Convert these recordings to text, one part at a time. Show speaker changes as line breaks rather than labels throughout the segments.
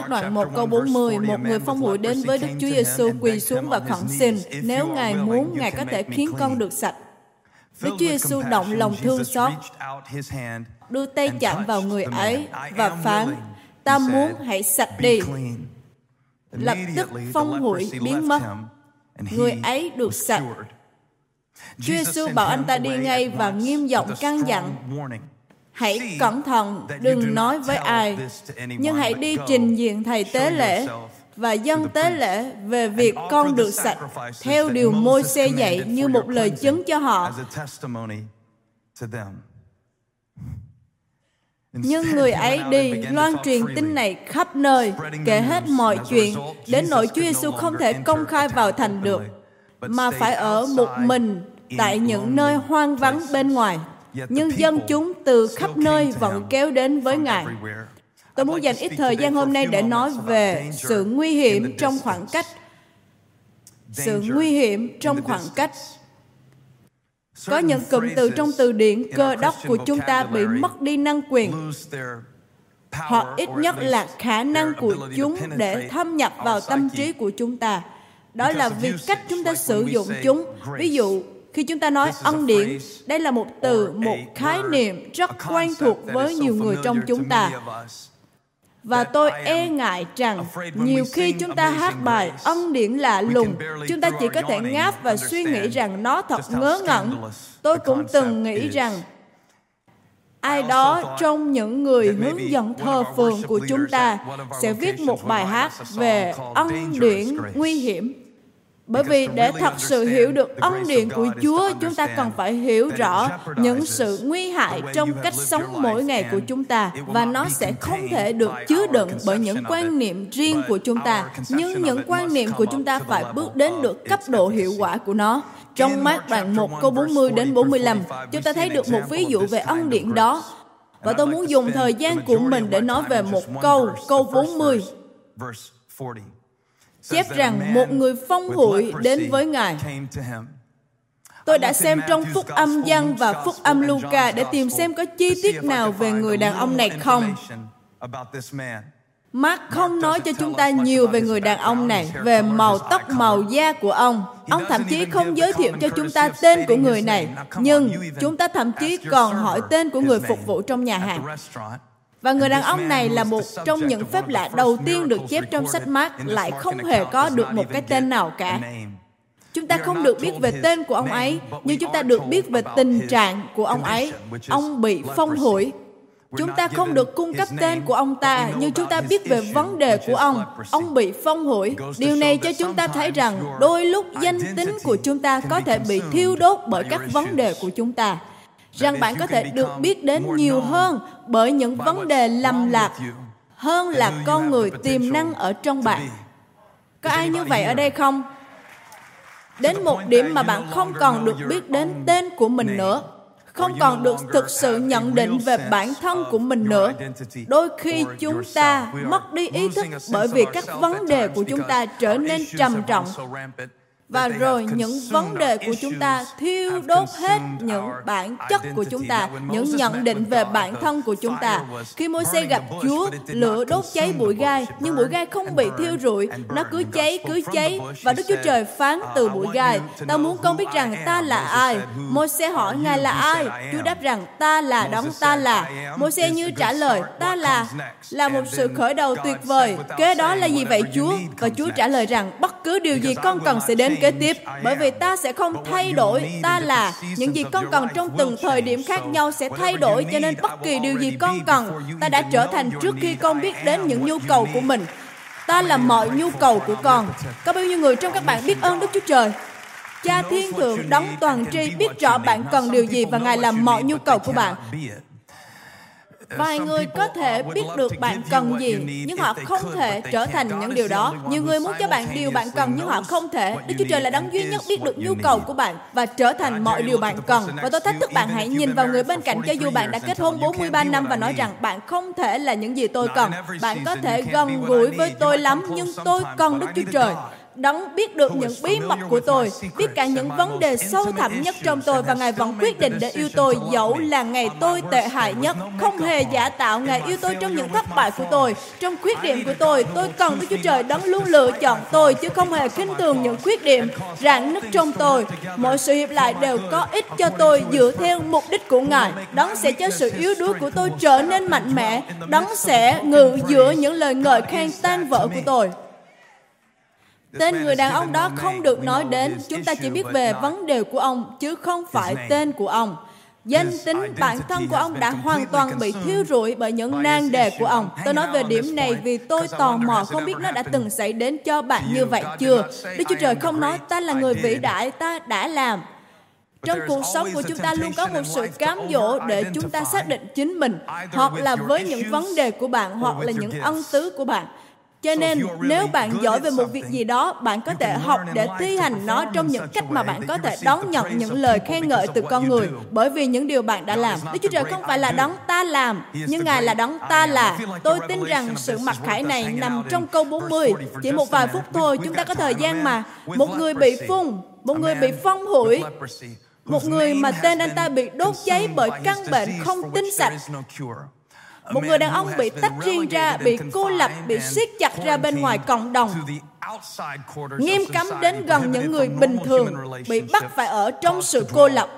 Mát đoạn 1 câu 40, một người phong bụi đến với Đức Chúa Giêsu quỳ xuống và khẩn xin, nếu Ngài muốn, Ngài có thể khiến con được sạch. Đức Chúa Giêsu động lòng thương xót, đưa tay chạm vào người ấy và phán, ta muốn hãy sạch đi. Lập tức phong hủi biến mất. Người ấy được sạch. Chúa Giêsu bảo anh ta đi ngay và nghiêm giọng căn dặn hãy cẩn thận đừng nói với ai nhưng hãy đi trình diện thầy tế lễ và dân tế lễ về việc con được sạch theo điều môi xe dạy như một lời chứng cho họ nhưng người ấy đi loan truyền tin này khắp nơi, kể hết mọi chuyện, đến nỗi Chúa Giêsu không thể công khai vào thành được, mà phải ở một mình tại những nơi hoang vắng bên ngoài nhưng dân chúng từ khắp nơi vẫn kéo đến với Ngài. Tôi muốn dành ít thời gian hôm nay để nói về sự nguy hiểm trong khoảng cách. Sự nguy hiểm trong khoảng cách. Có những cụm từ trong từ điển cơ đốc của chúng ta bị mất đi năng quyền hoặc ít nhất là khả năng của chúng để thâm nhập vào tâm trí của chúng ta đó là vì cách chúng ta sử dụng chúng ví dụ khi chúng ta nói ân điển, đây là một từ, một khái niệm rất quen thuộc với nhiều người trong chúng ta. Và tôi e ngại rằng nhiều khi chúng ta hát bài ân điển lạ lùng, chúng ta chỉ có thể ngáp và suy nghĩ rằng nó thật ngớ ngẩn. Tôi cũng từng nghĩ rằng ai đó trong những người hướng dẫn thờ phượng của chúng ta sẽ viết một bài hát về ân điển nguy hiểm bởi vì để thật sự hiểu được ân điển của Chúa, chúng ta cần phải hiểu rõ những sự nguy hại trong cách sống mỗi ngày của chúng ta và nó sẽ không thể được chứa đựng bởi những quan niệm riêng của chúng ta, nhưng những quan niệm của chúng ta phải bước đến được cấp độ hiệu quả của nó. Trong mát đoạn 1 câu 40 đến 45, chúng ta thấy được một ví dụ về ân điển đó. Và tôi muốn dùng thời gian của mình để nói về một câu, câu 40 chép rằng một người phong hội đến với Ngài. Tôi đã xem trong Phúc âm Giăng và Phúc âm Luca để tìm xem có chi tiết nào về người đàn ông này không. Mark không nói cho chúng ta nhiều về người đàn ông này, về màu tóc, màu da của ông. Ông thậm chí không giới thiệu cho chúng ta tên của người này, nhưng chúng ta thậm chí còn hỏi tên của người phục vụ trong nhà hàng. Và người đàn ông này là một trong những phép lạ đầu tiên được chép trong sách Mark lại không hề có được một cái tên nào cả. Chúng ta không được biết về tên của ông ấy, nhưng chúng ta được biết về tình trạng của ông ấy. Ông bị phong hủi. Chúng ta không được cung cấp tên của ông ta, nhưng chúng ta biết về vấn đề của ông. Ông bị phong hủi. Điều này cho chúng ta thấy rằng đôi lúc danh tính của chúng ta có thể bị thiêu đốt bởi các vấn đề của chúng ta rằng bạn có thể được biết đến nhiều hơn bởi những vấn đề lầm lạc hơn là con người tiềm năng ở trong bạn. Có ai như vậy ở đây không? Đến một điểm mà bạn không còn được biết đến tên của mình nữa, không còn được thực sự nhận định về bản thân của mình nữa. Đôi khi chúng ta mất đi ý thức bởi vì các vấn đề của chúng ta trở nên trầm trọng và rồi những vấn đề của chúng ta thiêu đốt hết những bản chất của chúng ta, những nhận định về bản thân của chúng ta. Khi Môi-se gặp Chúa, lửa đốt cháy bụi gai, nhưng bụi gai không bị thiêu rụi, nó cứ cháy, cứ cháy, và Đức Chúa Trời phán từ bụi gai, ta muốn con biết rằng ta là ai. Môi-se hỏi Ngài là ai? Chúa đáp rằng ta là đấng ta là. Môi-se như trả lời, ta là là một sự khởi đầu tuyệt vời. Kế đó là gì vậy Chúa? Và Chúa trả lời rằng bất cứ điều gì con cần sẽ đến Câu kế tiếp, bởi vì ta sẽ không thay đổi, ta là những gì con cần trong từng thời điểm khác nhau sẽ thay đổi, cho nên bất kỳ điều gì con cần, ta đã trở thành trước khi con biết đến những nhu cầu của mình. Ta là mọi nhu cầu của con. Có bao nhiêu người trong các bạn biết ơn Đức Chúa Trời? Cha Thiên Thượng đóng toàn tri biết rõ bạn cần điều gì và Ngài làm mọi nhu cầu của bạn vài người có thể biết được bạn cần gì nhưng họ không thể trở thành những điều đó nhiều người muốn cho bạn điều bạn cần nhưng họ không thể đức chúa trời là đấng duy nhất biết được nhu cầu của bạn và trở thành mọi điều bạn cần và tôi thách thức bạn hãy nhìn vào người bên cạnh cho dù bạn đã kết hôn 43 năm và nói rằng bạn không thể là những gì tôi cần bạn có thể gần gũi với tôi lắm nhưng tôi cần đức chúa trời đấng biết được những bí mật của tôi, biết cả những vấn đề sâu thẳm nhất trong tôi và Ngài vẫn quyết định để yêu tôi dẫu là ngày tôi tệ hại nhất. Không hề giả tạo Ngài yêu tôi trong những thất bại của tôi, trong khuyết điểm của tôi. Tôi cần Đức Chúa Trời đấng luôn lựa chọn tôi chứ không hề khinh thường những khuyết điểm rạn nứt trong tôi. Mọi sự hiệp lại đều có ích cho tôi dựa theo mục đích của Ngài. Đấng sẽ cho sự yếu đuối của tôi trở nên mạnh mẽ. Đấng sẽ ngự giữa những lời ngợi khen tan vỡ của tôi. Tên người đàn ông đó không được nói đến, chúng ta chỉ biết về vấn đề của ông, chứ không phải tên của ông. Danh tính bản thân của ông đã hoàn toàn bị thiêu rụi bởi những nan đề của ông. Tôi nói về điểm này vì tôi tò mò không biết nó đã từng xảy đến cho bạn như vậy chưa. Đức Chúa Trời không nói ta là người vĩ đại, ta đã làm. Trong cuộc sống của chúng ta luôn có một sự cám dỗ để chúng ta xác định chính mình, hoặc là với những vấn đề của bạn, hoặc là những ân tứ của bạn cho nên nếu bạn giỏi về một việc gì đó bạn có thể học để thi hành nó trong những cách mà bạn có thể đón nhận những lời khen ngợi từ con người bởi vì những điều bạn đã làm đức chúa trời không phải là đón ta làm nhưng ngài là đón ta là tôi tin rằng sự mặc khải này nằm trong câu 40 chỉ một vài phút thôi chúng ta có thời gian mà một người bị phun một người bị phong hủi một người mà tên anh ta bị đốt cháy bởi căn bệnh không tinh sạch một người đàn ông bị tách riêng ra bị cô lập bị siết chặt ra bên ngoài cộng đồng nghiêm cấm đến gần những người bình thường bị bắt phải ở trong sự cô lập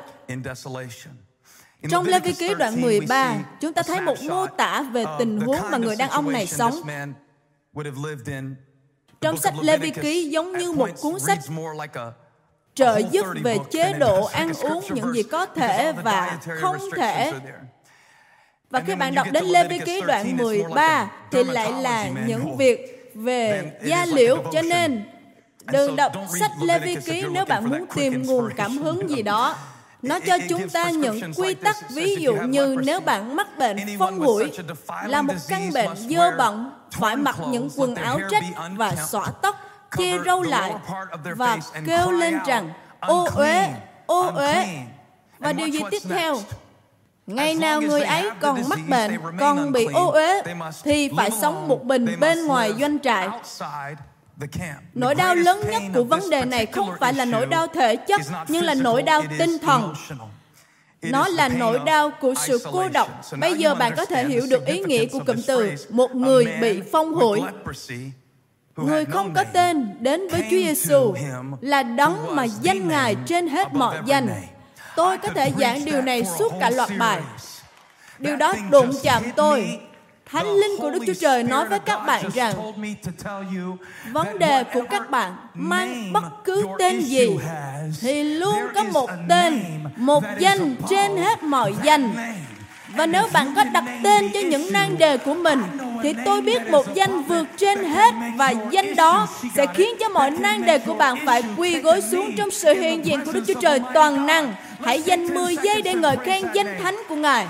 trong Lê Vi Ký đoạn 13, chúng ta thấy một mô tả về tình huống mà người đàn ông này sống. Trong sách Lê Vi Ký giống như một cuốn sách trợ giúp về chế độ ăn uống những gì có thể và không thể và khi bạn đọc đến Lê Vi Ký đoạn 13 thì lại là những việc về gia liễu. Cho nên đừng đọc sách Lê Vi Ký nếu bạn muốn tìm nguồn cảm hứng gì đó. Nó cho chúng ta những quy tắc ví dụ như nếu bạn mắc bệnh phong mũi là một căn bệnh dơ bẩn, phải mặc những quần áo rách và xõa tóc, chia râu lại và kêu lên rằng ô uế, ô uế. Và điều gì tiếp theo? Ngày nào người ấy còn mắc bệnh, còn bị ô uế thì phải sống một mình bên ngoài doanh trại. Nỗi đau lớn nhất của vấn đề này không phải là nỗi đau thể chất, nhưng là nỗi đau tinh thần. Nó là nỗi đau của sự cô độc. Bây giờ bạn có thể hiểu được ý nghĩa của cụm từ một người bị phong hủi. Người không có tên đến với Chúa Giêsu là đấng mà danh Ngài trên hết mọi danh Tôi có thể giảng điều này suốt cả loạt bài. Điều đó đụng chạm tôi. Thánh Linh của Đức Chúa Trời nói với các bạn rằng vấn đề của các bạn mang bất cứ tên gì thì luôn có một tên, một danh trên hết mọi danh. Và nếu bạn có đặt tên cho những nan đề của mình, thì tôi biết một danh vượt trên hết và danh đó sẽ khiến cho mọi nan đề của bạn phải quy gối xuống trong sự hiện diện của Đức Chúa Trời toàn năng. Hãy dành 10 giây để ngợi khen danh thánh của Ngài.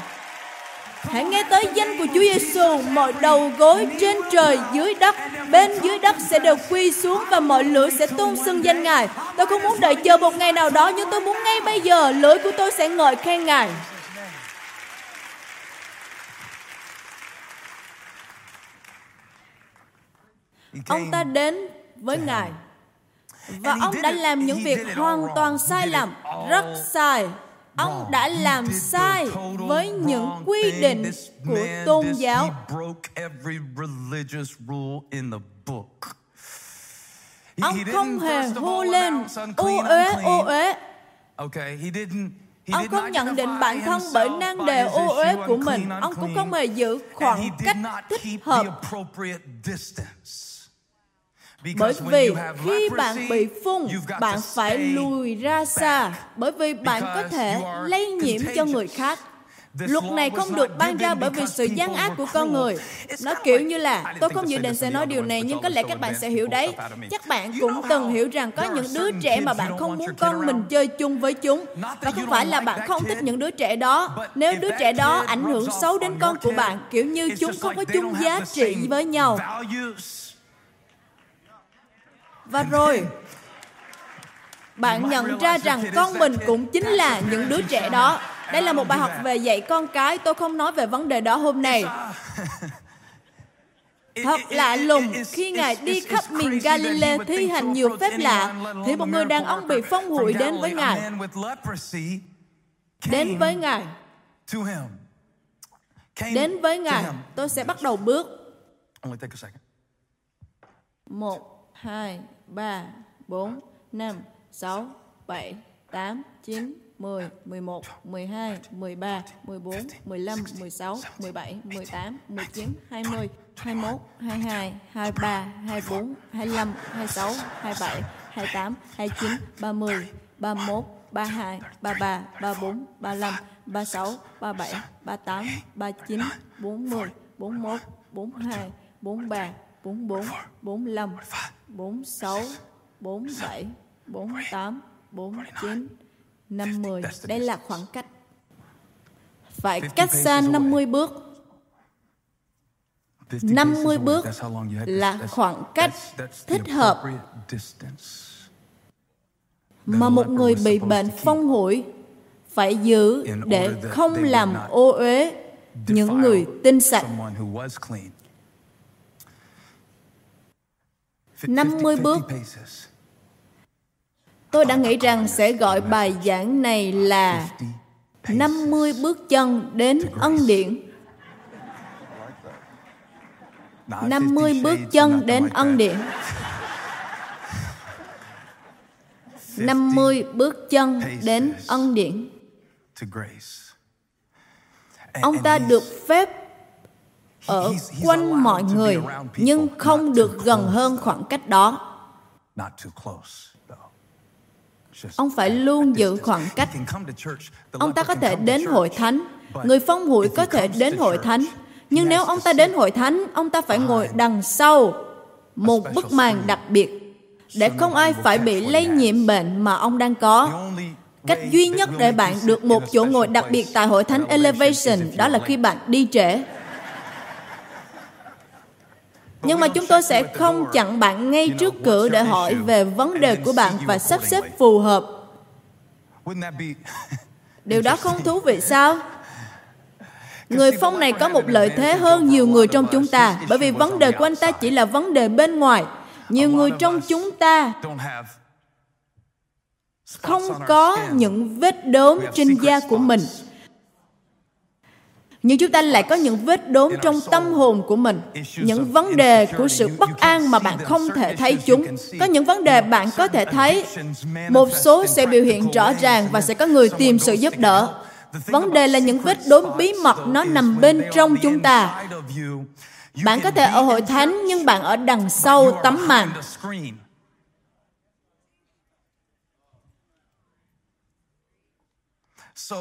Hãy nghe tới danh của Chúa Giêsu, mọi đầu gối trên trời, dưới đất, bên dưới đất sẽ đều quy xuống và mọi lưỡi sẽ tôn xưng danh Ngài. Tôi không muốn đợi chờ một ngày nào đó, nhưng tôi muốn ngay bây giờ lưỡi của tôi sẽ ngợi khen Ngài. Ông ta đến với Ngài và ông đã làm những việc hoàn toàn sai lầm, rất sai. Ông đã làm sai với những quy định của tôn giáo. Ông không hề hô lên ô uế ô uế. Ông không nhận định bản thân bởi nan đề ô uế của mình. Ông cũng không hề giữ khoảng cách thích hợp bởi vì khi bạn bị phun, bạn phải lùi ra xa, bởi vì bạn có thể lây nhiễm cho người khác. Luật này không được ban ra bởi vì sự gian ác của con người. Nó kiểu như là, tôi không dự định sẽ nói điều này nhưng có lẽ các bạn sẽ hiểu đấy. Chắc bạn cũng từng hiểu rằng có những đứa trẻ mà bạn không muốn con mình chơi chung với chúng. Và không phải là bạn không thích những đứa trẻ đó. Nếu đứa trẻ đó ảnh hưởng xấu đến con của bạn, kiểu như chúng không có chung giá trị với nhau. Và rồi, bạn nhận ra rằng con mình cũng chính là những đứa trẻ đó. Đây là một bài học về dạy con cái, tôi không nói về vấn đề đó hôm nay. Thật lạ lùng khi Ngài đi khắp miền Galilee thi hành nhiều phép lạ, thì một người đàn ông bị phong hủi đến với Ngài. Đến với Ngài. Đến với Ngài, tôi sẽ bắt đầu bước. Một, hai, 3, 4, 5, 6, 7, 8, 9, 10, 11, 12, 13, 14, 15, 16, 17, 18, 19, 20, 21, 22, 23, 24, 25, 26, 27, 28, 29, 30, 31, 32, 33, 34, 35, 36, 37, 38, 39, 40, 41, 42, 43, bốn bốn bốn lăm bốn sáu bốn bảy bốn tám bốn chín năm mươi Đây là khoảng cách. Phải cách xa 50 bước. 50 bước là khoảng cách thích hợp mà một người bị bệnh phong hủi phải giữ để không làm ô uế những người tinh sạch 50 bước. Tôi đã nghĩ rằng sẽ gọi bài giảng này là 50 bước chân đến ân điển. 50 bước chân đến ân điển. 50 bước chân đến ân điển. Ông ta được phép ở quanh mọi người nhưng không được gần hơn khoảng cách đó ông phải luôn giữ khoảng cách ông ta có thể đến hội thánh người phong hủi có thể đến hội thánh nhưng nếu ông ta đến hội thánh ông ta phải ngồi đằng sau một bức màn đặc biệt để không ai phải bị lây nhiễm bệnh mà ông đang có cách duy nhất để bạn được một chỗ ngồi đặc biệt tại hội thánh elevation đó là khi bạn đi trễ nhưng mà chúng tôi sẽ không chặn bạn ngay trước cửa để hỏi về vấn đề của bạn và sắp xếp phù hợp điều đó không thú vị sao Người phong này có một lợi thế hơn nhiều người trong chúng ta, bởi vì vấn đề của anh ta chỉ là vấn đề bên ngoài. Nhiều người trong chúng ta không có những vết đốm trên da của mình nhưng chúng ta lại có những vết đốm trong tâm hồn của mình những vấn đề của sự bất an mà bạn không thể thấy chúng có những vấn đề bạn có thể thấy một số sẽ biểu hiện rõ ràng và sẽ có người tìm sự giúp đỡ vấn đề là những vết đốm bí mật nó nằm bên trong chúng ta bạn có thể ở hội thánh nhưng bạn ở đằng sau tấm màn So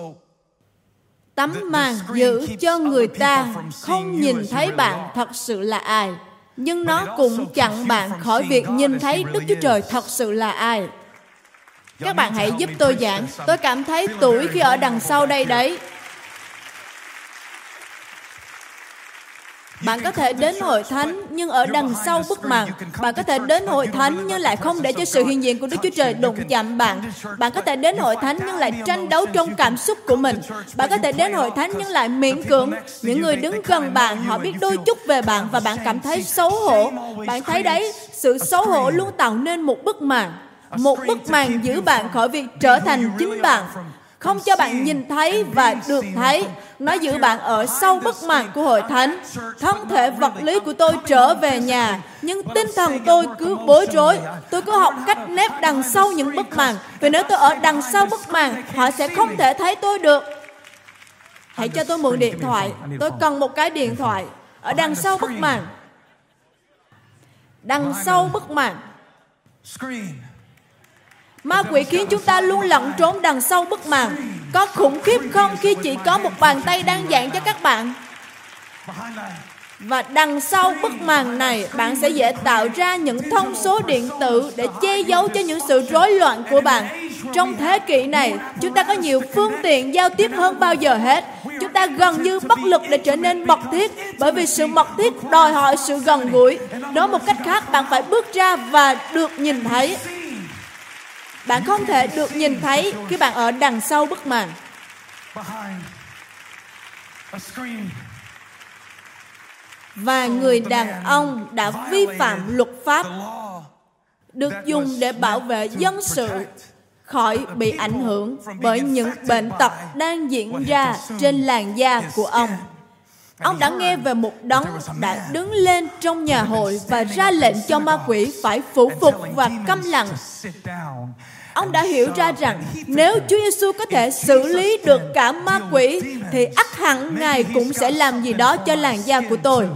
tấm màn giữ cho người ta không nhìn thấy bạn thật sự là ai nhưng nó cũng chặn bạn khỏi việc nhìn thấy đức chúa trời thật sự là ai các bạn hãy giúp tôi giảng tôi cảm thấy tuổi khi ở đằng sau đây đấy Bạn có thể đến hội thánh nhưng ở đằng sau bức màn. Bạn có thể đến hội thánh nhưng lại không để cho sự hiện diện của Đức Chúa Trời đụng chạm bạn. Bạn có thể đến hội thánh nhưng lại tranh đấu trong cảm xúc của mình. Bạn có thể đến hội thánh nhưng lại miễn cưỡng. Những người đứng gần bạn họ biết đôi chút về bạn và bạn cảm thấy xấu hổ. Bạn thấy đấy, sự xấu hổ luôn tạo nên một bức màn một bức màn giữ bạn khỏi việc trở thành chính bạn không cho bạn nhìn thấy và được thấy. Nó giữ bạn ở sau bức màn của hội thánh. Thân thể vật lý của tôi trở về nhà, nhưng tinh thần tôi cứ bối rối. Tôi cứ học cách nép đằng sau những bức màn, vì nếu tôi ở đằng sau bức màn, họ sẽ không thể thấy tôi được. Hãy cho tôi mượn điện thoại. Tôi cần một cái điện thoại ở đằng sau bức màn. Đằng sau bức màn. Ma quỷ khiến chúng ta luôn lẩn trốn đằng sau bức màn. Có khủng khiếp không khi chỉ có một bàn tay đang giảng cho các bạn? Và đằng sau bức màn này, bạn sẽ dễ tạo ra những thông số điện tử để che giấu cho những sự rối loạn của bạn. Trong thế kỷ này, chúng ta có nhiều phương tiện giao tiếp hơn bao giờ hết. Chúng ta gần như bất lực để trở nên mật thiết, bởi vì sự mật thiết đòi hỏi sự gần gũi. Nói một cách khác, bạn phải bước ra và được nhìn thấy. Bạn không thể được nhìn thấy khi bạn ở đằng sau bức màn. Và người đàn ông đã vi phạm luật pháp được dùng để bảo vệ dân sự khỏi bị ảnh hưởng bởi những bệnh tật đang diễn ra trên làn da của ông. Ông đã nghe về một đấng đã đứng lên trong nhà hội và ra lệnh cho ma quỷ phải phủ phục và câm lặng ông đã hiểu ra rằng nếu Chúa Giêsu có thể xử lý được cả ma quỷ thì ắt hẳn Ngài cũng sẽ làm gì đó cho làn da của tôi.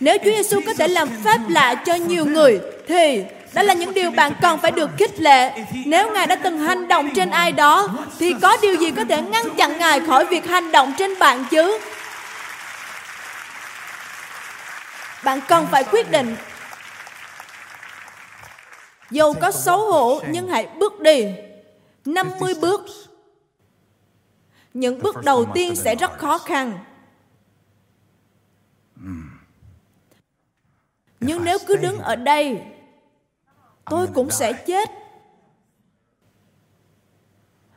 Nếu Chúa Giêsu có thể làm phép lạ cho nhiều người thì đó là những điều bạn còn phải được khích lệ. Nếu Ngài đã từng hành động trên ai đó thì có điều gì có thể ngăn chặn Ngài khỏi việc hành động trên bạn chứ? Bạn cần phải quyết định dù có xấu hổ nhưng hãy bước đi 50 bước Những bước đầu tiên sẽ rất khó khăn hmm. Nhưng nếu cứ đứng ở đây Tôi cũng sẽ chết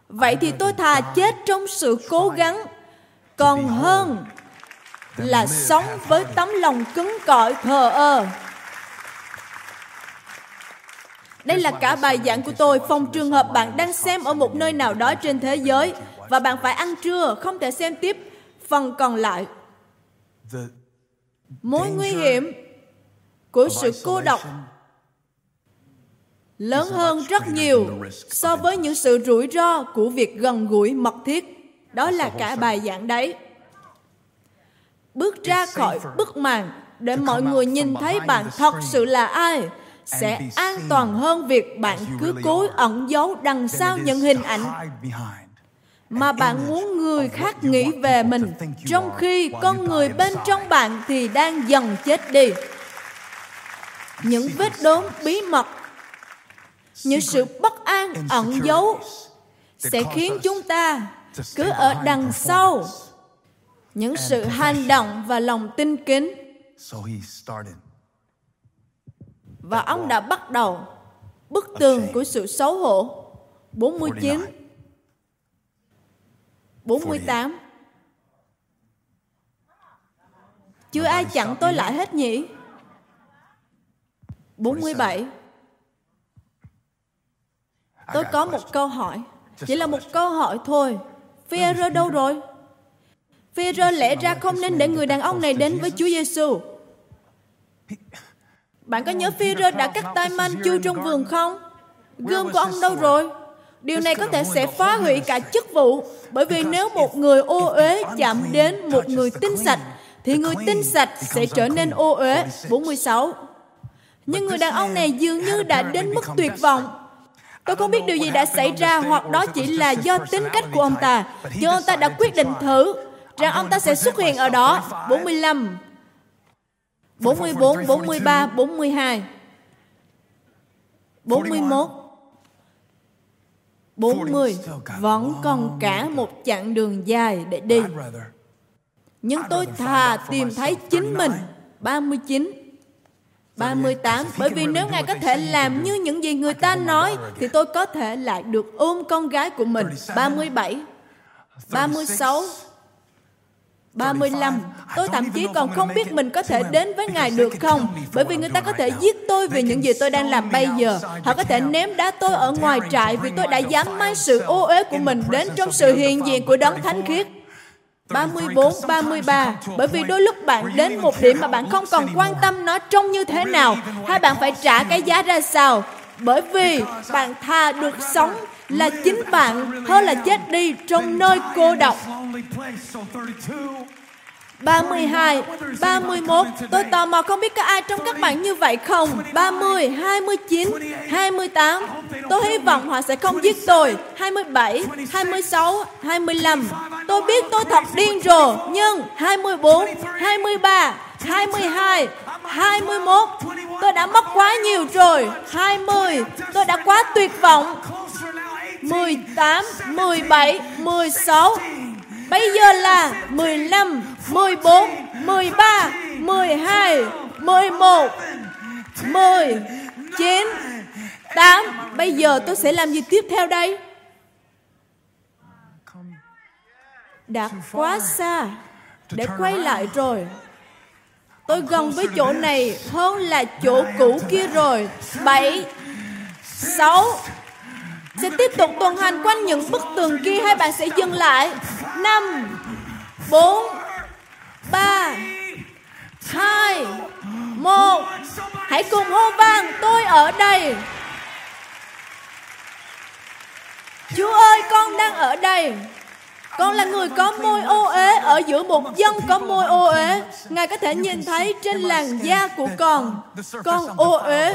Vậy thì tôi thà chết trong sự cố gắng Còn hơn là sống với tấm lòng cứng cỏi thờ ơ đây là cả bài giảng của tôi phòng trường hợp bạn đang xem ở một nơi nào đó trên thế giới và bạn phải ăn trưa, không thể xem tiếp phần còn lại. Mối nguy hiểm của sự cô độc lớn hơn rất nhiều so với những sự rủi ro của việc gần gũi mật thiết. Đó là cả bài giảng đấy. Bước ra khỏi bức màn để mọi người nhìn thấy bạn thật sự là ai sẽ an toàn hơn việc bạn cứ cố ẩn giấu đằng sau những hình ảnh mà bạn muốn người khác nghĩ về mình trong khi con người bên trong bạn thì đang dần chết đi những vết đốm bí mật những sự bất an ẩn giấu sẽ khiến chúng ta cứ ở đằng sau những sự hành động và lòng tin kính và ông đã bắt đầu bức tường của sự xấu hổ. 49, 48. Chưa ai chặn tôi lại hết nhỉ? 47. Tôi có một câu hỏi. Chỉ là một câu hỏi thôi. Phêrô đâu rồi? Phêrô lẽ ra không nên để người đàn ông này đến với Chúa Giêsu. Bạn có nhớ Führer đã cắt tay man Manchu trong vườn không? Gương của ông đâu rồi? Điều này có thể sẽ phá hủy cả chức vụ, bởi vì nếu một người ô uế chạm đến một người tinh sạch, thì người tinh sạch sẽ trở nên ô uế. 46. Nhưng người đàn ông này dường như đã đến mức tuyệt vọng. Tôi không biết điều gì đã xảy ra hoặc đó chỉ là do tính cách của ông ta, nhưng ông ta đã quyết định thử rằng ông ta sẽ xuất hiện ở đó. 45. 44, 43, 42 41 40 Vẫn còn cả một chặng đường dài để đi Nhưng tôi thà tìm thấy chính mình 39 38 Bởi vì nếu Ngài có thể làm như những gì người ta nói Thì tôi có thể lại được ôm con gái của mình 37 36 35. Tôi à, thậm chí còn không biết mình có thể đến với Ngài được không, bởi vì người ta có thể giết tôi vì những gì tôi đang làm bây giờ. Họ có thể ném đá tôi ở ngoài trại vì tôi đã dám mang sự ô uế của mình đến trong sự hiện diện của đấng thánh khiết. 34, 33 Bởi vì đôi lúc bạn đến một điểm mà bạn không còn quan tâm nó trông như thế nào Hay bạn phải trả cái giá ra sao Bởi vì bạn thà được sống là chính bạn hơn là chết đi trong nơi cô độc. 32, 31, tôi tò mò không biết có ai trong các bạn như vậy không? 30, 29, 28, tôi hy vọng họ sẽ không giết tôi. 27, 26, 25, tôi biết tôi thật điên rồ, nhưng 24, 23, 22, 21, tôi đã mất quá nhiều rồi. 20, tôi đã quá tuyệt vọng. 18, 17, 16. Bây giờ là 15, 14, 13, 12, 11, 10, 9, 8. Bây giờ tôi sẽ làm gì tiếp theo đây? Đã quá xa để quay lại rồi. Tôi gần với chỗ này hơn là chỗ cũ kia rồi. 7, 6, sẽ tiếp tục tuần hành quanh những bức tường kia hay bạn sẽ dừng lại 5 4 3 2 1 Hãy cùng hô vang Tôi ở đây Chúa ơi con đang ở đây con là người có môi ô uế ở giữa một dân có môi ô uế. Ngài có thể nhìn thấy trên làn da của con, con ô uế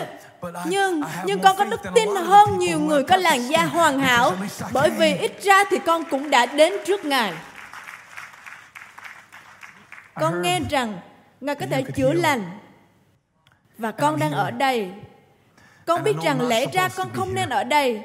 nhưng nhưng con có đức tin hơn nhiều người có làn da hoàn hảo bởi vì ít ra thì con cũng đã đến trước ngài con nghe rằng ngài có thể chữa lành và con đang ở đây con biết rằng lẽ ra con không nên ở đây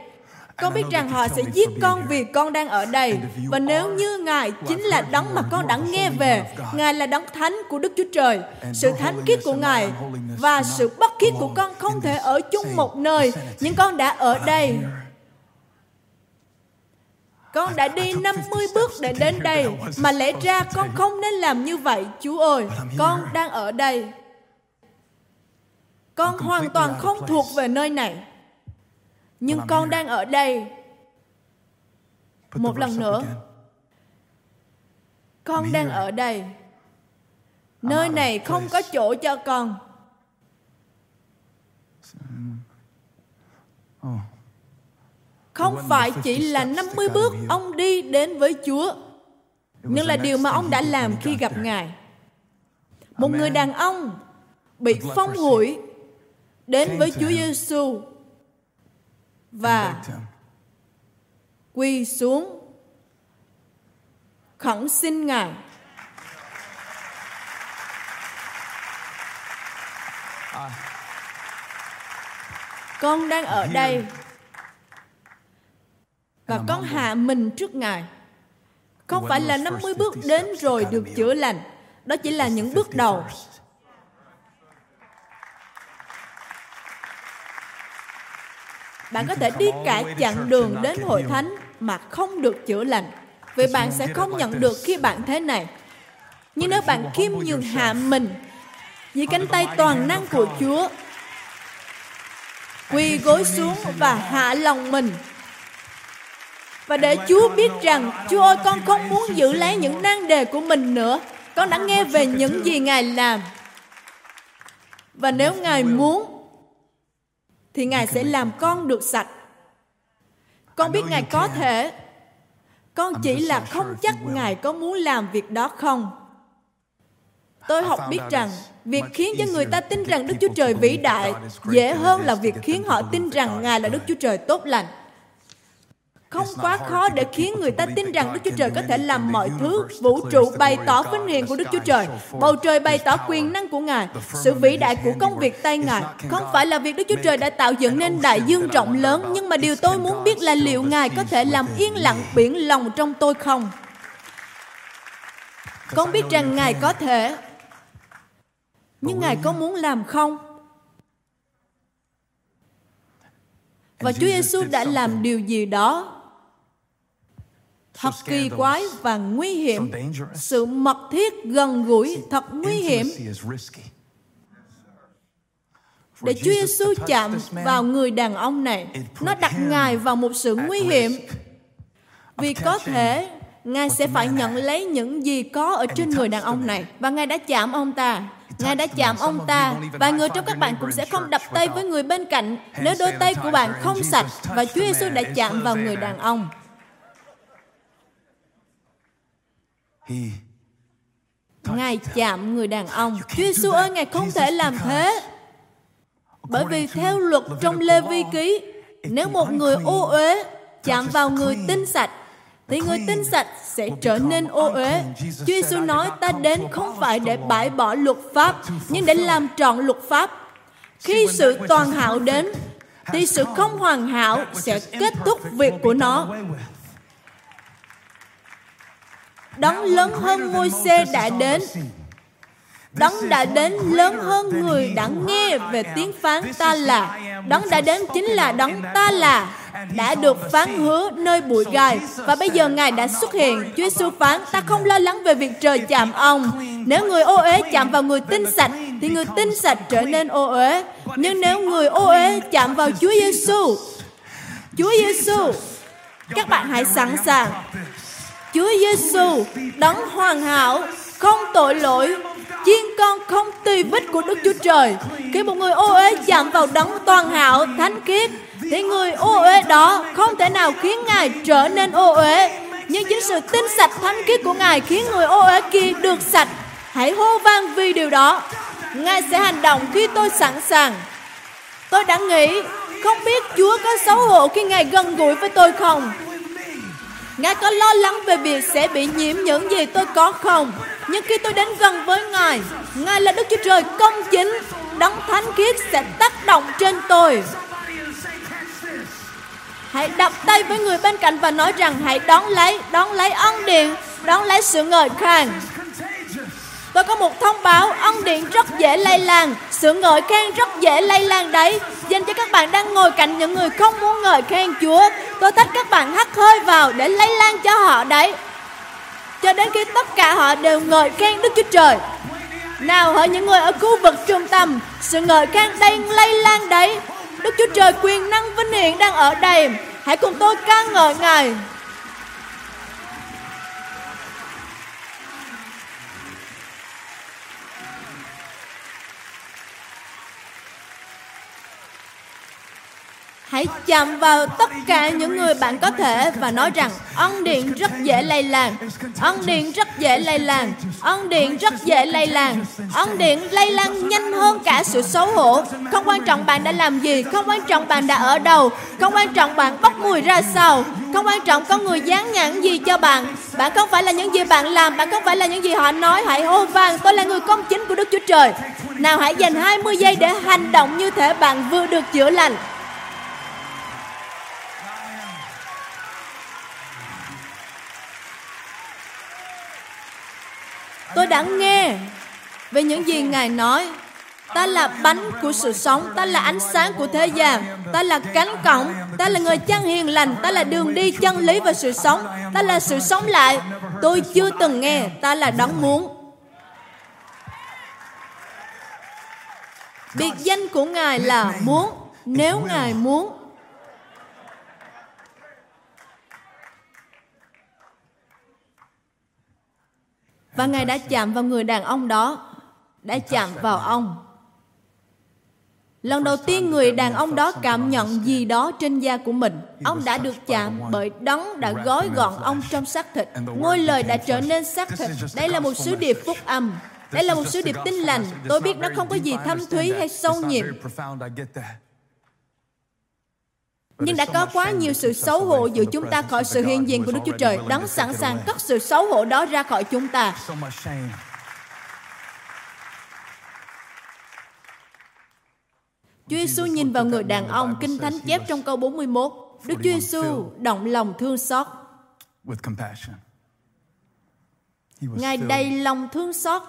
con biết rằng họ sẽ giết con vì con đang ở đây. Và nếu như Ngài chính là đấng mà con đã nghe về, Ngài là đấng thánh của Đức Chúa Trời. Sự thánh khiết của Ngài và sự bất khiết của con không thể ở chung một nơi. Nhưng con đã ở đây. Con đã đi 50 bước để đến đây, mà lẽ ra con không nên làm như vậy, Chúa ơi. Con đang ở đây. Con hoàn toàn không thuộc về nơi này nhưng con đang ở đây một lần nữa con đang ở đây nơi này không có chỗ cho con oh. không phải chỉ là 50 bước ông đi đến với Chúa, nhưng là điều mà ông đã làm khi gặp Ngài. Một người đàn ông bị phong hủy đến với Chúa Giêsu và quy xuống khẩn xin Ngài. Con đang ở đây và con hạ mình trước Ngài. Không phải là 50 bước đến rồi được chữa lành, đó chỉ là những bước đầu. Bạn có thể đi cả chặng đường đến hội thánh mà không được chữa lành. Vì bạn sẽ không nhận được khi bạn thế này. Nhưng nếu bạn khiêm nhường hạ mình dưới cánh tay toàn năng của Chúa, quỳ gối xuống và hạ lòng mình và để Chúa biết rằng Chúa ơi con không muốn giữ lấy những nan đề của mình nữa con đã nghe về những gì Ngài làm và nếu Ngài muốn thì Ngài sẽ làm con được sạch. Con biết Ngài có thể. Con chỉ là không chắc Ngài có muốn làm việc đó không. Tôi học biết rằng việc khiến cho người ta tin rằng Đức Chúa Trời vĩ đại dễ hơn là việc khiến họ tin rằng Ngài là Đức Chúa Trời tốt lành không quá khó để khiến người ta tin rằng Đức Chúa Trời có thể làm mọi thứ. Vũ trụ bày tỏ vinh hiển của Đức Chúa Trời. Bầu trời bày tỏ quyền năng của Ngài. Sự vĩ đại của công việc tay Ngài. Không phải là việc Đức Chúa Trời đã tạo dựng nên đại dương rộng lớn, nhưng mà điều tôi muốn biết là liệu Ngài có thể làm yên lặng biển lòng trong tôi không? Con biết rằng Ngài có thể. Nhưng Ngài có muốn làm không? Và Chúa Giêsu đã làm điều gì đó thật kỳ quái và nguy hiểm sự mật thiết gần gũi thật nguy hiểm để Chúa Giêsu chạm vào người đàn ông này, nó đặt Ngài vào một sự nguy hiểm. Vì có thể Ngài sẽ phải nhận lấy những gì có ở trên người đàn ông này. Và Ngài đã chạm ông ta. Ngài đã chạm ông ta. và người trong các bạn cũng sẽ không đập tay với người bên cạnh nếu đôi tay của bạn không sạch và Chúa Giêsu đã chạm vào người đàn ông. Ngài chạm người đàn ông. Chúa Giêsu ơi, Ngài không thể làm thế. Bởi vì theo luật trong Lê Vi Ký, nếu một người ô uế chạm vào người tinh sạch, thì người tinh sạch sẽ trở nên ô uế. Chúa Giêsu nói ta đến không phải để bãi bỏ luật pháp, nhưng để làm trọn luật pháp. Khi sự toàn hảo đến, thì sự không hoàn hảo sẽ kết thúc việc của nó Đấng lớn hơn ngôi xe đã đến Đấng đã đến lớn hơn người đã nghe về tiếng phán ta là Đấng đã đến chính là đấng ta là đã được phán hứa nơi bụi gai và bây giờ Ngài đã xuất hiện. Chúa Giêsu phán, ta không lo lắng về việc trời chạm ông. Nếu người ô uế chạm vào người tinh sạch, thì người tinh sạch trở nên ô uế. Nhưng nếu người ô uế chạm vào Chúa Giêsu, Chúa Giêsu, các bạn hãy sẵn sàng Chúa Giêsu đấng hoàn hảo, không tội lỗi, chiên con không tì vết của Đức Chúa Trời. Khi một người ô uế chạm vào đấng toàn hảo, thánh khiết, thì người ô uế đó không thể nào khiến Ngài trở nên ô uế. Nhưng chính sự tinh sạch thánh khiết của Ngài khiến người ô uế kia được sạch. Hãy hô vang vì điều đó. Ngài sẽ hành động khi tôi sẵn sàng. Tôi đã nghĩ không biết Chúa có xấu hổ khi Ngài gần gũi với tôi không? Ngài có lo lắng về việc sẽ bị nhiễm những gì tôi có không? Nhưng khi tôi đến gần với Ngài, Ngài là Đức Chúa Trời công chính, đấng thánh khiết sẽ tác động trên tôi. Hãy đập tay với người bên cạnh và nói rằng hãy đón lấy, đón lấy ân điện, đón lấy sự ngợi khen. Tôi có một thông báo, ân điện rất dễ lây lan, sự ngợi khen rất dễ lây lan đấy dành cho các bạn đang ngồi cạnh những người không muốn ngợi khen Chúa. Tôi thách các bạn hắt hơi vào để lây lan cho họ đấy. Cho đến khi tất cả họ đều ngợi khen Đức Chúa Trời. Nào hỡi những người ở khu vực trung tâm, sự ngợi khen đang lây lan đấy. Đức Chúa Trời quyền năng vinh hiển đang ở đây. Hãy cùng tôi ca ngợi Ngài. Hãy chạm vào tất cả những người bạn có thể và nói rằng ân điện rất dễ lây lan. Ân điện rất dễ lây lan. Ân điện rất dễ lây lan. Ân điện lây lan nhanh hơn cả sự xấu hổ. Không quan trọng bạn đã làm gì, không quan trọng bạn đã ở đâu, không quan trọng bạn bốc mùi ra sao, không quan trọng có người dán nhãn gì cho bạn. Bạn không phải là những gì bạn làm, bạn không phải là những gì họ nói. Hãy hô vang, tôi là người công chính của Đức Chúa Trời. Nào hãy dành 20 giây để hành động như thể bạn vừa được chữa lành. Tôi đã nghe về những gì Ngài nói. Ta là bánh của sự sống, ta là ánh sáng của thế gian, ta là cánh cổng, ta là người chăn hiền lành, ta là đường đi chân lý và sự sống, ta là sự sống lại. Tôi chưa từng nghe, ta là đón muốn. Biệt danh của Ngài là muốn, nếu Ngài muốn Và Ngài đã chạm vào người đàn ông đó, đã chạm vào ông. Lần đầu tiên người đàn ông đó cảm nhận gì đó trên da của mình. Ông đã được chạm bởi đấng đã gói gọn ông trong xác thịt. Ngôi lời đã trở nên xác thịt. Đây là một sứ điệp phúc âm. Đây là một sứ điệp tinh lành. Tôi biết nó không có gì thâm thúy hay sâu nhiệm. Nhưng đã có quá nhiều sự xấu hổ giữa chúng ta khỏi sự hiện diện của Đức Chúa Trời. Đấng sẵn sàng cất sự xấu hổ đó ra khỏi chúng ta. Chúa Giêsu nhìn vào người đàn ông, Kinh Thánh chép trong câu 41, Đức Chúa Giêsu động lòng thương xót. Ngài đầy lòng thương xót.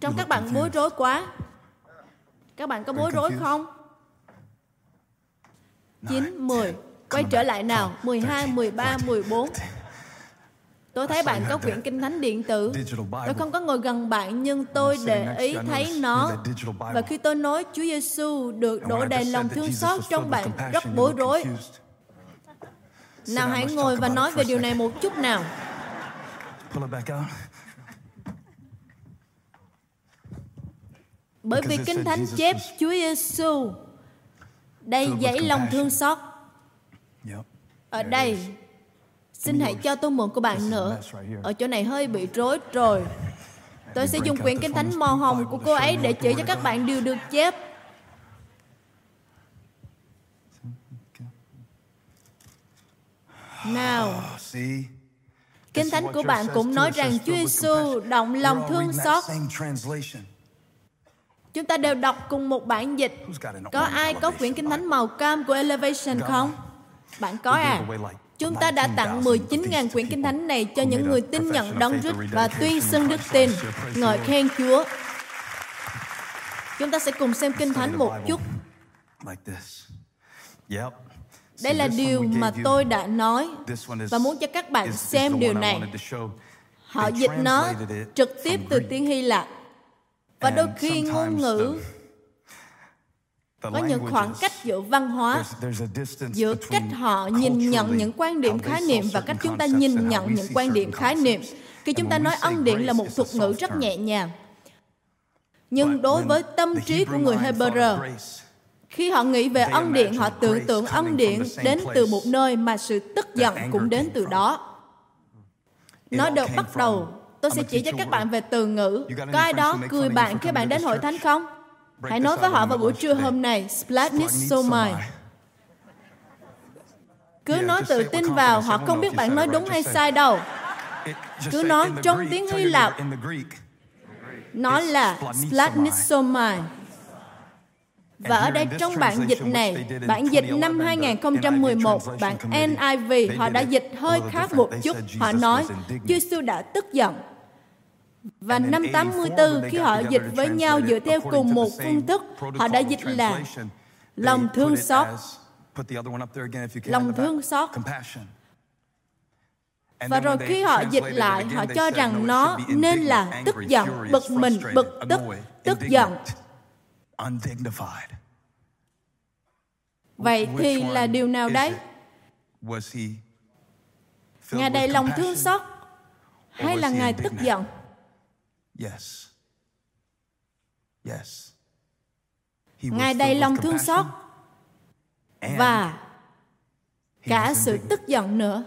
Trong các bạn bối rối quá, các bạn có bối rối không? 9, 10 Quay trở lại nào 12, 13, 14 Tôi thấy bạn có quyển kinh thánh điện tử Tôi không có ngồi gần bạn Nhưng tôi để ý thấy nó Và khi tôi nói Chúa Giêsu Được đổ đầy lòng thương xót trong bạn Rất bối rối Nào hãy ngồi và nói về điều này một chút nào Bởi vì Kinh Thánh chép Chúa Giêsu đầy dẫy lòng thương xót. Ở đây, xin hãy cho tôi mượn của bạn nữa. Ở chỗ này hơi bị rối rồi. Tôi sẽ dùng quyển Kinh Thánh màu hồng của cô ấy để chỉ cho các bạn điều được chép. Nào, ah, Kinh Thánh của bạn cũng nói rằng Chúa Giêsu động lòng thương xót. Chúng ta đều đọc cùng một bản dịch. Có ai có quyển kinh thánh màu cam của Elevation không? Bạn có à? Chúng ta đã tặng 19.000 quyển kinh thánh này cho những người tin nhận đón rít và tuyên xưng đức tin, ngợi khen Chúa. Chúng ta sẽ cùng xem kinh thánh một chút. Đây là điều mà tôi đã nói và muốn cho các bạn xem điều này. Họ dịch nó trực tiếp từ tiếng Hy Lạp và đôi khi ngôn ngữ có những khoảng cách giữa văn hóa giữa cách họ nhìn nhận những quan điểm khái niệm và cách chúng ta nhìn nhận những quan điểm khái niệm khi chúng ta nói ân điện là một thuật ngữ rất nhẹ nhàng nhưng đối với tâm trí của người Hebrew khi họ nghĩ về ân điện họ tưởng tượng ân điện đến từ một nơi mà sự tức giận cũng đến từ đó nó được bắt đầu Tôi sẽ chỉ cho các bạn về từ ngữ. Có ai đó cười bạn khi bạn đến hội thánh không? Hãy nói với họ vào buổi trưa hôm nay, Splatnit Cứ nói tự tin vào, họ không biết bạn nói đúng hay sai đâu. Cứ nói trong tiếng Hy Lạp, nó là Splatnit và ở đây trong bản dịch này, bản dịch năm 2011, bản NIV, họ đã dịch hơi khác một chút. Họ nói, Chúa Giêsu đã tức giận. Và năm 84, khi họ dịch với nhau dựa theo cùng một phương thức, họ đã dịch là lòng thương xót. Lòng thương xót. Và rồi khi họ dịch lại, họ cho rằng nó nên là tức giận, bực mình, bực tức, tức giận. Vậy thì là điều nào đấy? Ngài đầy lòng thương xót hay là Ngài tức giận? Ngài đầy lòng thương xót và cả sự tức giận nữa.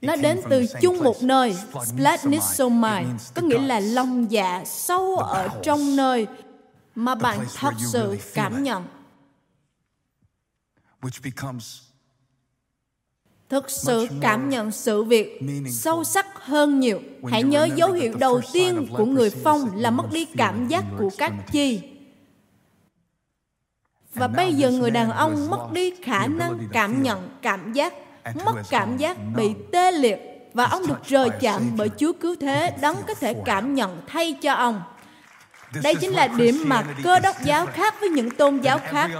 Nó đến từ chung một nơi, Splatnitsomai, có nghĩa là lòng dạ sâu ở trong nơi mà bạn thật sự cảm nhận thực sự cảm nhận sự việc sâu sắc hơn nhiều hãy nhớ dấu hiệu đầu tiên của người phong là mất đi cảm giác của các chi và bây giờ người đàn ông mất đi khả năng cảm nhận cảm giác mất cảm giác bị tê liệt và ông được rời chạm bởi chúa cứu thế đấng có thể cảm nhận thay cho ông đây chính là điểm mà cơ đốc giáo khác với những tôn giáo khác.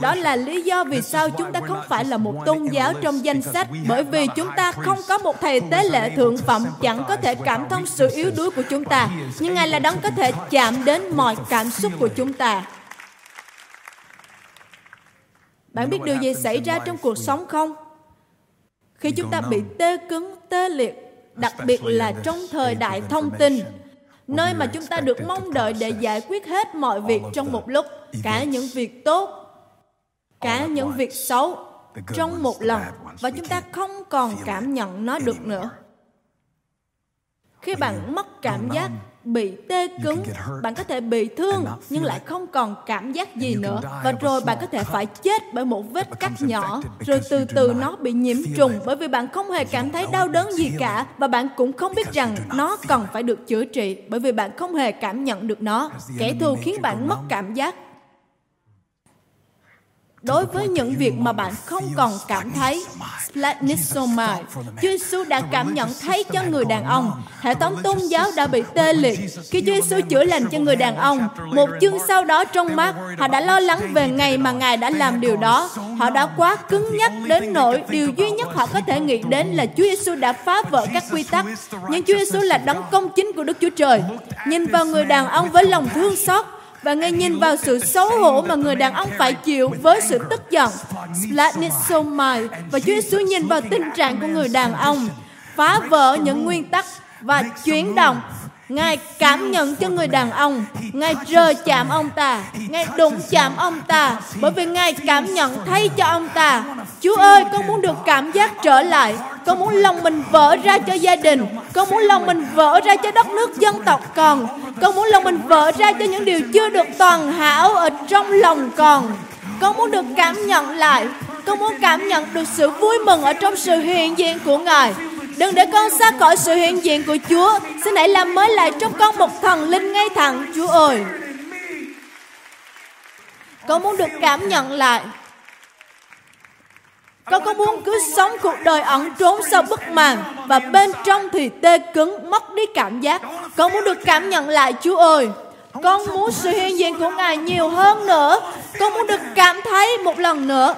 Đó là lý do vì sao chúng ta không phải là một tôn giáo trong danh sách bởi vì chúng ta không có một thầy tế lễ thượng phẩm chẳng có thể cảm thông sự yếu đuối của chúng ta. Nhưng Ngài là đấng có thể chạm đến mọi cảm xúc của chúng ta. Bạn biết điều gì xảy ra trong cuộc sống không? Khi chúng ta bị tê cứng, tê liệt, đặc biệt là trong thời đại thông tin, nơi mà chúng ta được mong đợi để giải quyết hết mọi việc trong một lúc cả những việc tốt cả những việc xấu trong một lần và chúng ta không còn cảm nhận nó được nữa khi bạn mất cảm giác bị tê cứng bạn có thể bị thương nhưng lại không còn cảm giác gì nữa và rồi bạn có thể phải chết bởi một vết cắt nhỏ rồi từ từ nó bị nhiễm trùng bởi vì bạn không hề cảm thấy đau đớn gì cả và bạn cũng không biết rằng nó cần phải được chữa trị bởi vì bạn không hề cảm nhận được nó kẻ thù khiến bạn mất cảm giác Đối với những việc mà bạn không còn cảm thấy, Splanisomai, Chúa Giêsu đã cảm nhận thấy cho người đàn ông. Hệ thống tôn giáo đã bị tê liệt. Khi Chúa Giêsu chữa lành cho người đàn ông, một chương sau đó trong mắt, họ đã lo lắng về ngày mà Ngài đã làm điều đó. Họ đã quá cứng nhắc đến nỗi điều duy nhất họ có thể nghĩ đến là Chúa Giêsu đã phá vỡ các quy tắc. Nhưng Chúa Giêsu là đấng công chính của Đức Chúa Trời. Nhìn vào người đàn ông với lòng thương xót, và ngay nhìn vào sự xấu hổ mà người đàn ông phải chịu với sự tức giận. Splatnit so và Chúa Giêsu nhìn vào tình trạng của người đàn ông phá vỡ những nguyên tắc và chuyển động Ngài cảm nhận cho người đàn ông Ngài rờ chạm ông ta Ngài đụng chạm ông ta Bởi vì Ngài cảm nhận thấy cho ông ta Chúa ơi con muốn được cảm giác trở lại Con muốn lòng mình vỡ ra cho gia đình Con muốn lòng mình vỡ ra cho đất nước dân tộc còn, Con muốn lòng mình vỡ ra cho những điều chưa được toàn hảo Ở trong lòng còn. Con muốn được cảm nhận lại con muốn cảm nhận được sự vui mừng ở trong sự hiện diện của Ngài Đừng để con xa khỏi sự hiện diện của Chúa. Xin hãy làm mới lại trong con một thần linh ngay thẳng, Chúa ơi. Con muốn được cảm nhận lại. Con có muốn cứ sống cuộc đời ẩn trốn sau bức màn và bên trong thì tê cứng, mất đi cảm giác. Con muốn được cảm nhận lại, Chúa ơi. Con muốn sự hiện diện của Ngài nhiều hơn nữa. Con muốn được cảm thấy một lần nữa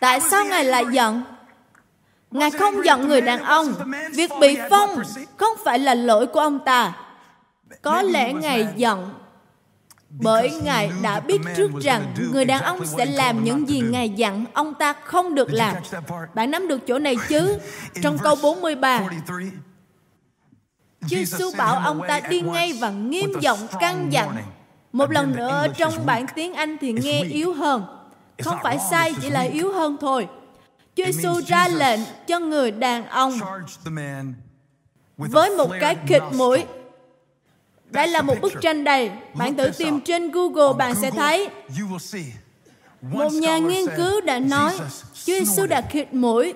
Tại sao Ngài lại giận? Ngài không giận người đàn ông. Việc bị phong không phải là lỗi của ông ta. Có lẽ Ngài giận bởi Ngài đã biết trước rằng người đàn ông sẽ làm những gì Ngài dặn ông ta không được làm. Bạn nắm được chỗ này chứ? Trong câu 43, Chúa Giêsu bảo ông ta đi ngay và nghiêm giọng căn dặn. Một lần nữa trong bản tiếng Anh thì nghe yếu hơn không phải sai chỉ là yếu hơn thôi. Chúa Giêsu ra lệnh cho người đàn ông với một cái khịt mũi. Đây là một bức tranh đầy. Bạn thử tìm trên Google, bạn sẽ thấy. Một nhà nghiên cứu đã nói Chúa Giêsu đã khịt mũi.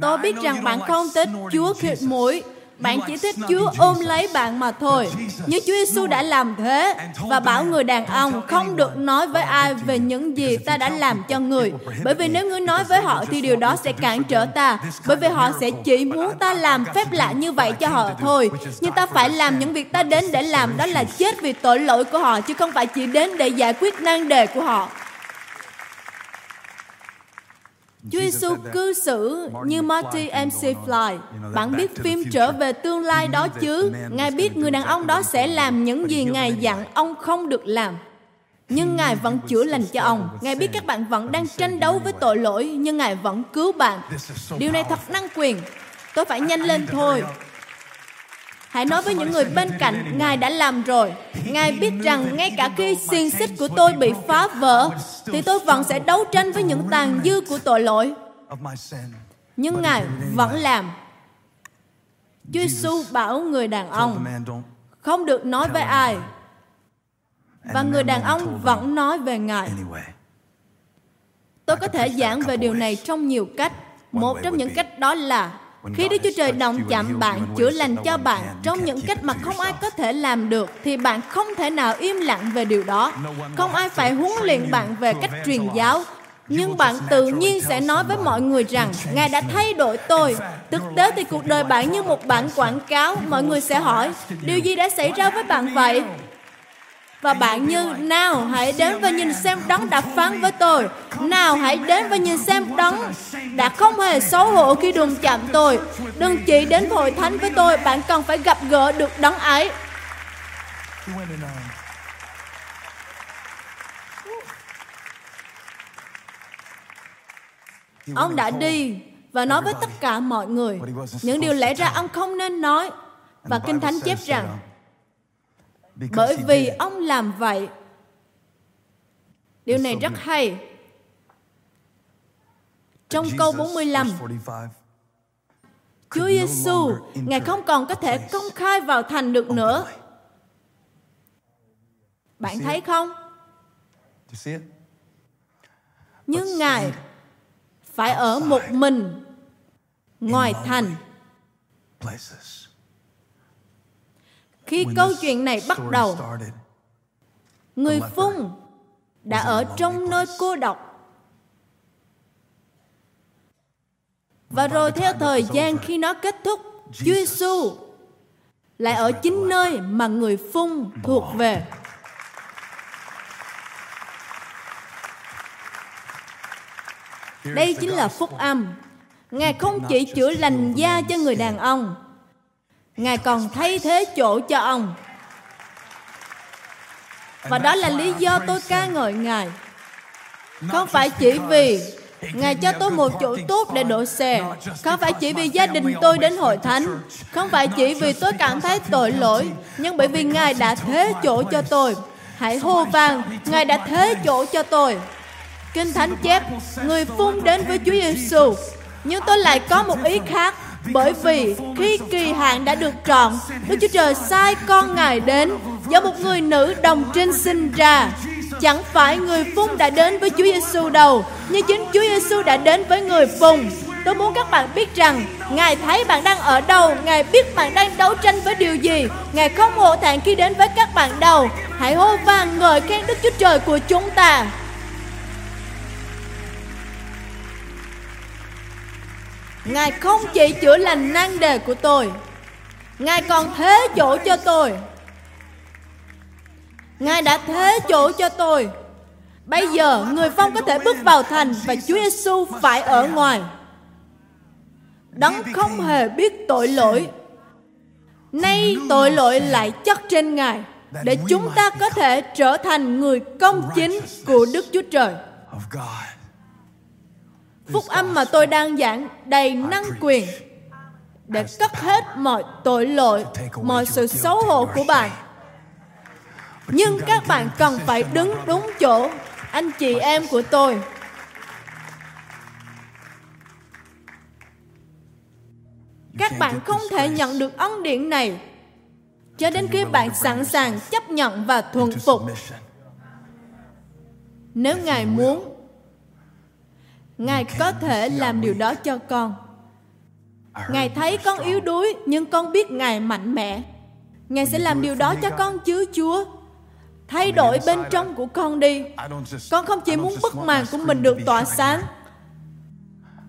Tôi biết rằng bạn không thích Chúa khịt mũi, bạn chỉ thích Chúa ôm lấy bạn mà thôi. Nhưng Chúa Giêsu đã làm thế và bảo người đàn ông không được nói với ai về những gì ta đã làm cho người. Bởi vì nếu ngươi nói với họ thì điều đó sẽ cản trở ta. Bởi vì họ sẽ chỉ muốn ta làm phép lạ như vậy cho họ thôi. Nhưng ta phải làm những việc ta đến để làm đó là chết vì tội lỗi của họ chứ không phải chỉ đến để giải quyết nan đề của họ. Chúa Giêsu cư xử như Marty McFly. Bạn biết phim trở về tương lai đó chứ? Ngài biết người đàn ông đó sẽ làm những gì Ngài dặn ông không được làm. Nhưng hmm, Ngài vẫn chữa lành cho ông. Ngài biết các bạn vẫn đang tranh đấu với tội lỗi, nhưng Ngài vẫn cứu bạn. Điều này thật năng quyền. Tôi phải nhanh lên thôi. Hãy nói với những người bên cạnh, Ngài đã làm rồi. Ngài biết rằng ngay cả khi xiên xích của tôi bị phá vỡ, thì tôi vẫn sẽ đấu tranh với những tàn dư của tội lỗi. Nhưng Ngài vẫn làm. Chúa Giêsu bảo người đàn ông không được nói với ai. Và người đàn ông vẫn nói về Ngài. Tôi có thể giảng về điều này trong nhiều cách. Một trong những cách đó là khi Đức Chúa Trời động chạm bạn, chữa lành cho bạn trong những cách mà không ai có thể làm được, thì bạn không thể nào im lặng về điều đó. Không ai phải huấn luyện bạn về cách truyền giáo, nhưng bạn tự nhiên sẽ nói với mọi người rằng ngài đã thay đổi tôi thực tế thì cuộc đời bạn như một bản quảng cáo mọi người sẽ hỏi điều gì đã xảy ra với bạn vậy và bạn như nào hãy đến và nhìn xem đấng đã phán với tôi Nào hãy đến và nhìn xem đấng đã không hề xấu hổ khi đừng chạm tôi Đừng chỉ đến hội thánh với tôi Bạn cần phải gặp gỡ được đấng ấy Ông đã đi và nói với tất cả mọi người những điều lẽ ra ông không nên nói. Và Kinh Thánh chép rằng bởi vì ông làm vậy. Điều này rất hay. Trong câu 45, Chúa Giêsu, Ngài không còn có thể công khai vào thành được nữa. Bạn thấy không? Nhưng Ngài phải ở một mình ngoài thành. Khi câu chuyện này bắt đầu, người Phung đã ở trong nơi cô độc. Và rồi theo thời gian khi nó kết thúc, Chúa Giêsu lại ở chính nơi mà người Phung thuộc về. Đây chính là phúc âm. Ngài không chỉ chữa lành da cho người đàn ông Ngài còn thay thế chỗ cho ông Và đó là lý do tôi ca ngợi Ngài Không phải chỉ vì Ngài cho tôi một chỗ tốt để đổ xe Không phải chỉ vì gia đình tôi đến hội thánh Không phải chỉ vì tôi cảm thấy tội lỗi Nhưng bởi vì Ngài đã thế chỗ cho tôi Hãy hô vang Ngài đã thế chỗ cho tôi Kinh Thánh chép Người phun đến với Chúa Giêsu Nhưng tôi lại có một ý khác bởi vì khi kỳ hạn đã được trọn, Đức Chúa Trời sai con Ngài đến do một người nữ đồng trinh sinh ra. Chẳng phải người phung đã đến với Chúa Giêsu đâu, nhưng chính Chúa Giêsu đã đến với người phung. Tôi muốn các bạn biết rằng Ngài thấy bạn đang ở đâu Ngài biết bạn đang đấu tranh với điều gì Ngài không hổ thẹn khi đến với các bạn đâu Hãy hô vang ngợi khen Đức Chúa Trời của chúng ta Ngài không chỉ chữa lành nan đề của tôi Ngài còn thế chỗ cho tôi Ngài đã thế chỗ cho tôi Bây giờ người phong có thể bước vào thành Và Chúa Giêsu phải ở ngoài Đấng không hề biết tội lỗi Nay tội lỗi lại chất trên Ngài Để chúng ta có thể trở thành người công chính của Đức Chúa Trời Phúc âm mà tôi đang giảng đầy năng quyền để cất hết mọi tội lỗi, mọi sự xấu hổ của bạn. Nhưng các bạn cần phải đứng đúng chỗ, anh chị em của tôi. Các bạn không thể nhận được ân điển này cho đến khi bạn sẵn sàng chấp nhận và thuần phục. Nếu Ngài muốn, ngài có thể làm điều đó cho con ngài thấy con yếu đuối nhưng con biết ngài mạnh mẽ ngài sẽ làm điều đó cho con chứ chúa thay đổi bên trong của con đi con không chỉ muốn bức màn của mình được tỏa sáng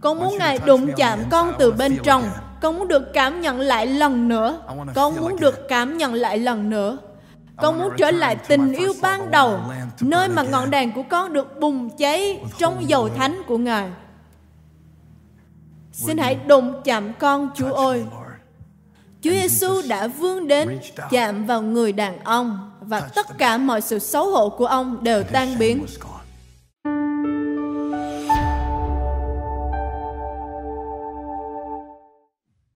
con muốn ngài đụng chạm con từ bên trong con muốn được cảm nhận lại lần nữa con muốn được cảm nhận lại lần nữa con muốn trở lại tình yêu ban đầu, nơi mà ngọn đèn của con được bùng cháy trong dầu thánh của Ngài. Xin hãy đụng chạm con, Chúa ơi. Chúa Giêsu đã vươn đến chạm vào người đàn ông và tất cả mọi sự xấu hổ của ông đều tan biến.